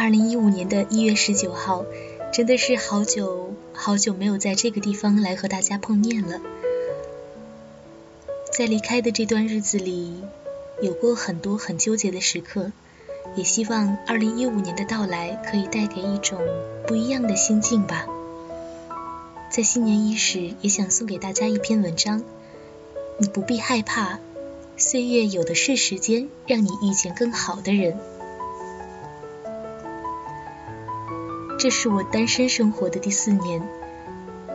二零一五年的一月十九号，真的是好久好久没有在这个地方来和大家碰面了。在离开的这段日子里，有过很多很纠结的时刻，也希望二零一五年的到来可以带给一种不一样的心境吧。在新年伊始，也想送给大家一篇文章，你不必害怕。岁月有的是时间，让你遇见更好的人。这是我单身生活的第四年，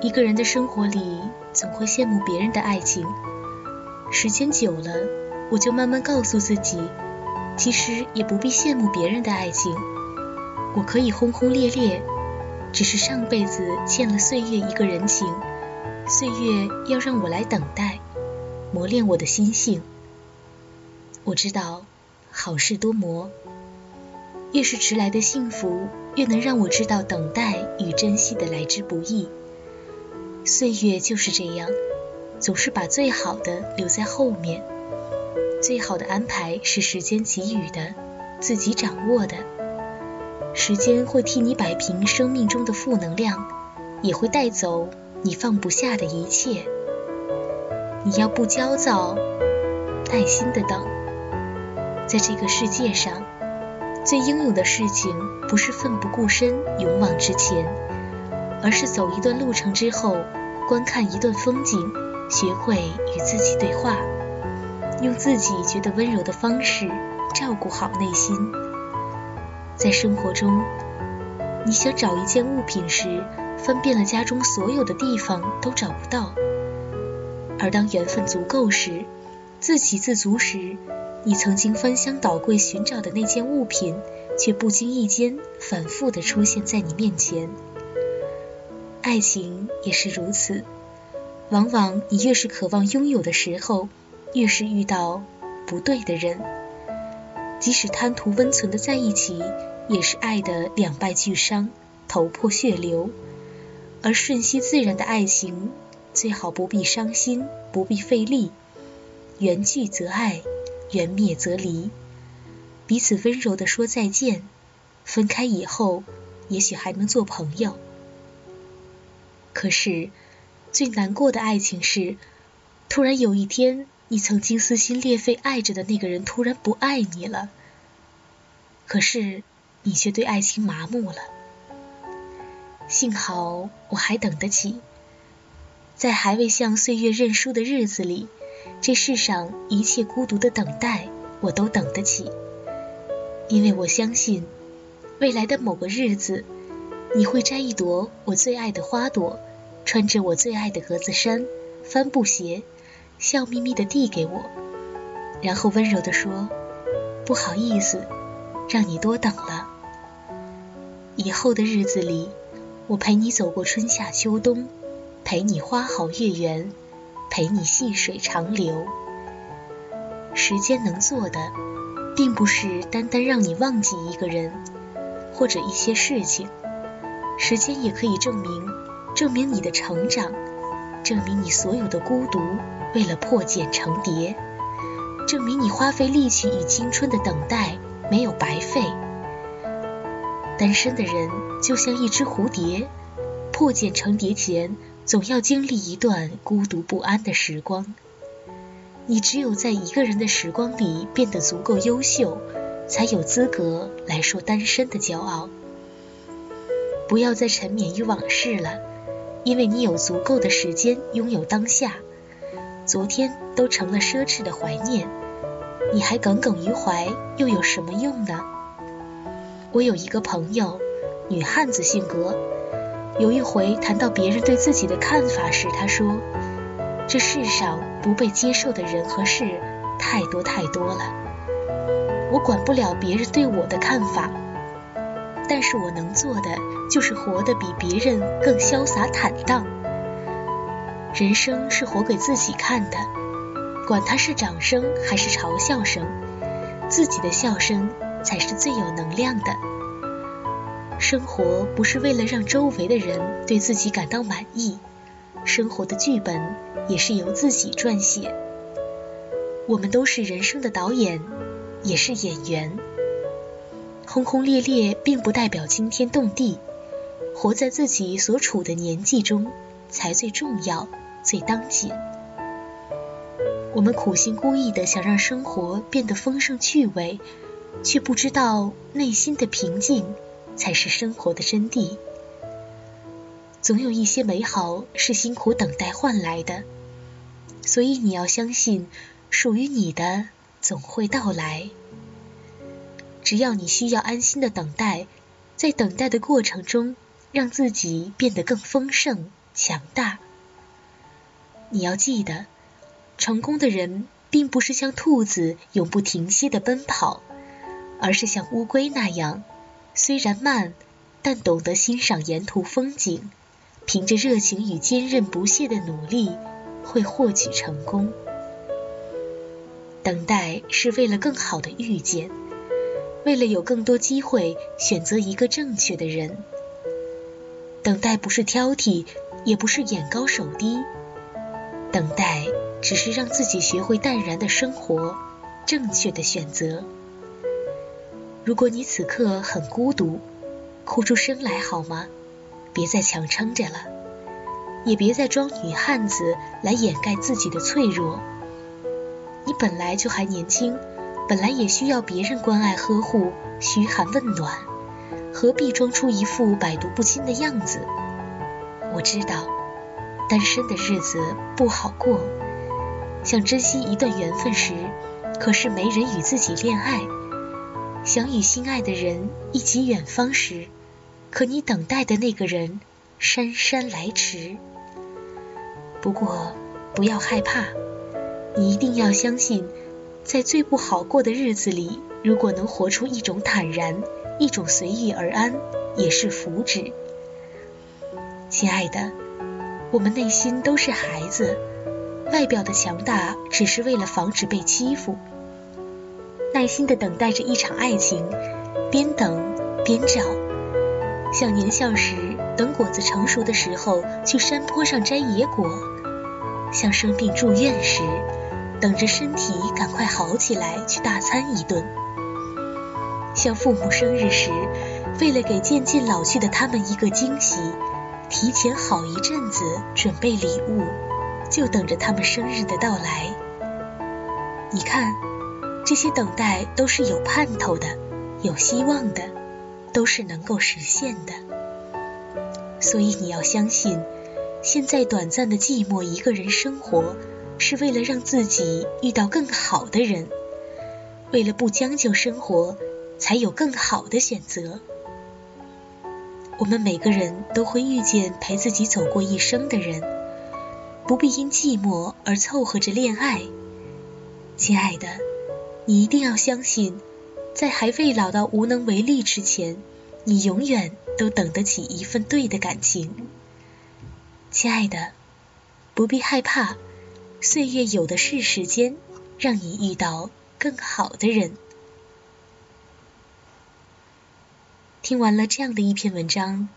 一个人的生活里，总会羡慕别人的爱情。时间久了，我就慢慢告诉自己，其实也不必羡慕别人的爱情。我可以轰轰烈烈，只是上辈子欠了岁月一个人情，岁月要让我来等待，磨练我的心性。我知道，好事多磨。越是迟来的幸福，越能让我知道等待与珍惜的来之不易。岁月就是这样，总是把最好的留在后面。最好的安排是时间给予的，自己掌握的。时间会替你摆平生命中的负能量，也会带走你放不下的一切。你要不焦躁，耐心的等。在这个世界上，最英勇的事情不是奋不顾身勇往直前，而是走一段路程之后，观看一段风景，学会与自己对话，用自己觉得温柔的方式照顾好内心。在生活中，你想找一件物品时，翻遍了家中所有的地方都找不到；而当缘分足够时，自给自足时，你曾经翻箱倒柜寻找的那件物品，却不经意间反复的出现在你面前。爱情也是如此，往往你越是渴望拥有的时候，越是遇到不对的人。即使贪图温存的在一起，也是爱的两败俱伤，头破血流。而顺其自然的爱情，最好不必伤心，不必费力，缘聚则爱。缘灭则离，彼此温柔的说再见。分开以后，也许还能做朋友。可是，最难过的爱情是，突然有一天，你曾经撕心裂肺爱着的那个人突然不爱你了。可是，你却对爱情麻木了。幸好我还等得起，在还未向岁月认输的日子里。这世上一切孤独的等待，我都等得起，因为我相信，未来的某个日子，你会摘一朵我最爱的花朵，穿着我最爱的格子衫、帆布鞋，笑眯眯地递给我，然后温柔地说：“不好意思，让你多等了。”以后的日子里，我陪你走过春夏秋冬，陪你花好月圆。陪你细水长流。时间能做的，并不是单单让你忘记一个人或者一些事情，时间也可以证明，证明你的成长，证明你所有的孤独为了破茧成蝶，证明你花费力气与青春的等待没有白费。单身的人就像一只蝴蝶，破茧成蝶前。总要经历一段孤独不安的时光。你只有在一个人的时光里变得足够优秀，才有资格来说单身的骄傲。不要再沉湎于往事了，因为你有足够的时间拥有当下。昨天都成了奢侈的怀念，你还耿耿于怀，又有什么用呢？我有一个朋友，女汉子性格。有一回谈到别人对自己的看法时，他说：“这世上不被接受的人和事太多太多了，我管不了别人对我的看法，但是我能做的就是活得比别人更潇洒坦荡。人生是活给自己看的，管他是掌声还是嘲笑声，自己的笑声才是最有能量的。”生活不是为了让周围的人对自己感到满意，生活的剧本也是由自己撰写。我们都是人生的导演，也是演员。轰轰烈烈并不代表惊天动地，活在自己所处的年纪中才最重要、最当紧。我们苦心孤诣的想让生活变得丰盛趣味，却不知道内心的平静才是生活的真谛。总有一些美好是辛苦等待换来的，所以你要相信，属于你的总会到来。只要你需要安心的等待，在等待的过程中，让自己变得更丰盛、强大。你要记得，成功的人并不是像兔子永不停歇的奔跑，而是像乌龟那样，虽然慢，但懂得欣赏沿途风景。凭着热情与坚韧不懈的努力，会获取成功。等待是为了更好的遇见，为了有更多机会选择一个正确的人。等待不是挑剔，也不是眼高手低，等待只是让自己学会淡然的生活，正确的选择。如果你此刻很孤独，哭出声来好吗？别再强撑着了，也别再装女汉子来掩盖自己的脆弱。你本来就还年轻，本来也需要别人关爱呵护、嘘寒问暖，何必装出一副百毒不侵的样子？我知道，单身的日子不好过，想珍惜一段缘分时，可是没人与自己恋爱；想与心爱的人一起远方时，可你等待的那个人姗姗来迟。不过不要害怕，你一定要相信，在最不好过的日子里，如果能活出一种坦然，一种随遇而安，也是福祉。亲爱的，我们内心都是孩子，外表的强大只是为了防止被欺负，耐心的等待着一场爱情，边等边找。像年少时等果子成熟的时候去山坡上摘野果，像生病住院时等着身体赶快好起来去大餐一顿，像父母生日时为了给渐渐老去的他们一个惊喜，提前好一阵子准备礼物，就等着他们生日的到来。你看，这些等待都是有盼头的，有希望的。都是能够实现的，所以你要相信，现在短暂的寂寞一个人生活，是为了让自己遇到更好的人，为了不将就生活，才有更好的选择。我们每个人都会遇见陪自己走过一生的人，不必因寂寞而凑合着恋爱。亲爱的，你一定要相信。在还未老到无能为力之前，你永远都等得起一份对的感情，亲爱的，不必害怕，岁月有的是时间，让你遇到更好的人。听完了这样的一篇文章，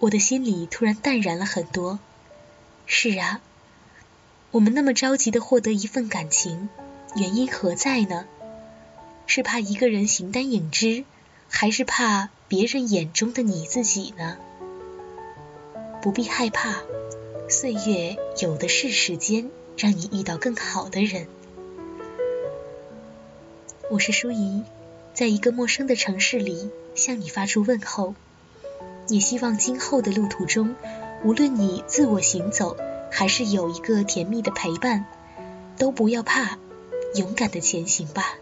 我的心里突然淡然了很多。是啊，我们那么着急的获得一份感情，原因何在呢？是怕一个人形单影只，还是怕别人眼中的你自己呢？不必害怕，岁月有的是时间，让你遇到更好的人。我是舒怡，在一个陌生的城市里向你发出问候，也希望今后的路途中，无论你自我行走，还是有一个甜蜜的陪伴，都不要怕，勇敢的前行吧。